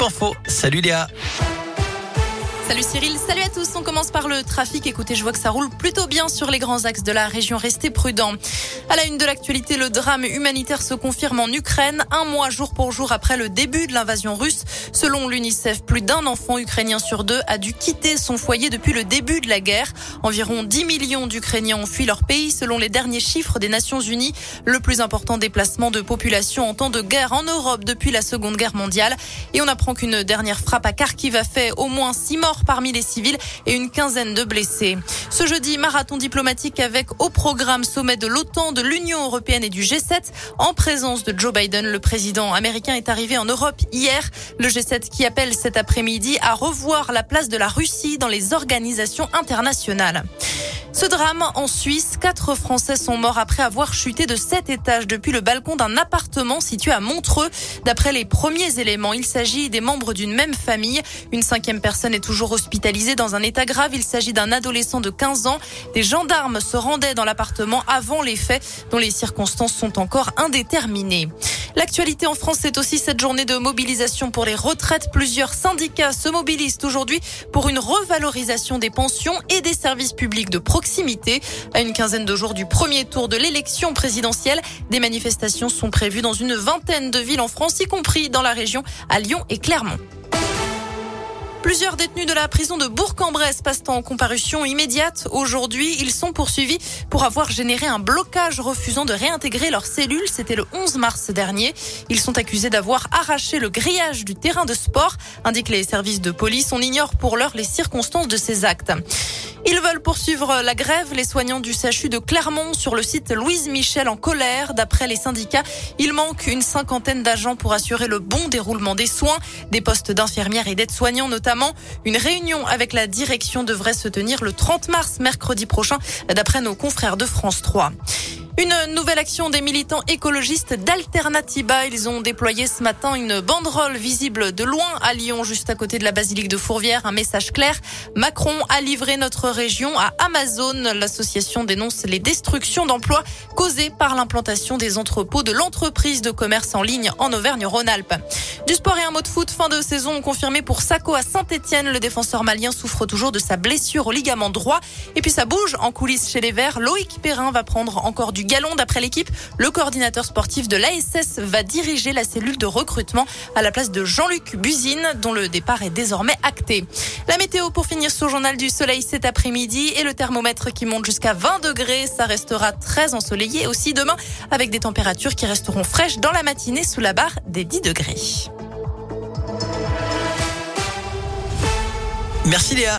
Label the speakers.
Speaker 1: Info. Salut Léa.
Speaker 2: Salut Cyril, salut à tous. On commence par le trafic. Écoutez, je vois que ça roule plutôt bien sur les grands axes de la région. Restez prudents. À la une de l'actualité, le drame humanitaire se confirme en Ukraine, un mois jour pour jour après le début de l'invasion russe. Selon l'UNICEF, plus d'un enfant ukrainien sur deux a dû quitter son foyer depuis le début de la guerre. Environ 10 millions d'Ukrainiens ont fui leur pays selon les derniers chiffres des Nations Unies. Le plus important déplacement de population en temps de guerre en Europe depuis la Seconde Guerre mondiale. Et on apprend qu'une dernière frappe à Kharkiv a fait au moins six morts parmi les civils et une quinzaine de blessés. Ce jeudi, marathon diplomatique avec au programme sommet de l'OTAN, de l'Union européenne et du G7 en présence de Joe Biden. Le président américain est arrivé en Europe hier. Le G7 qui appelle cet après-midi à revoir la place de la Russie dans les organisations internationales. Ce drame en Suisse, quatre Français sont morts après avoir chuté de sept étages depuis le balcon d'un appartement situé à Montreux. D'après les premiers éléments, il s'agit des membres d'une même famille. Une cinquième personne est toujours hospitalisée dans un état grave. Il s'agit d'un adolescent de 15 ans. Des gendarmes se rendaient dans l'appartement avant les faits, dont les circonstances sont encore indéterminées. L'actualité en France, c'est aussi cette journée de mobilisation pour les retraites. Plusieurs syndicats se mobilisent aujourd'hui pour une revalorisation des pensions et des services publics de proximité. À une quinzaine de jours du premier tour de l'élection présidentielle, des manifestations sont prévues dans une vingtaine de villes en France, y compris dans la région à Lyon et Clermont. Plusieurs détenus de la prison de Bourg-en-Bresse passent en comparution immédiate. Aujourd'hui, ils sont poursuivis pour avoir généré un blocage refusant de réintégrer leurs cellules. C'était le 11 mars dernier. Ils sont accusés d'avoir arraché le grillage du terrain de sport, indiquent les services de police. On ignore pour l'heure les circonstances de ces actes. Ils veulent poursuivre la grève. Les soignants du CHU de Clermont sur le site Louise Michel en colère. D'après les syndicats, il manque une cinquantaine d'agents pour assurer le bon déroulement des soins, des postes d'infirmières et d'aides-soignants notamment. Une réunion avec la direction devrait se tenir le 30 mars, mercredi prochain, d'après nos confrères de France 3. Une nouvelle action des militants écologistes d'Alternativa. Ils ont déployé ce matin une banderole visible de loin à Lyon, juste à côté de la basilique de Fourvière. Un message clair. Macron a livré notre région à Amazon. L'association dénonce les destructions d'emplois causées par l'implantation des entrepôts de l'entreprise de commerce en ligne en Auvergne-Rhône-Alpes. Du sport et un mot de foot. Fin de saison confirmé pour Sako à Saint-Etienne. Le défenseur malien souffre toujours de sa blessure au ligament droit. Et puis ça bouge en coulisses chez les Verts. Loïc Perrin va prendre encore du galon d'après l'équipe. Le coordinateur sportif de l'ASS va diriger la cellule de recrutement à la place de Jean-Luc Buzine, dont le départ est désormais acté. La météo pour finir ce journal du soleil cet après-midi et le thermomètre qui monte jusqu'à 20 degrés. Ça restera très ensoleillé aussi demain avec des températures qui resteront fraîches dans la matinée sous la barre des 10 degrés.
Speaker 1: Merci Léa.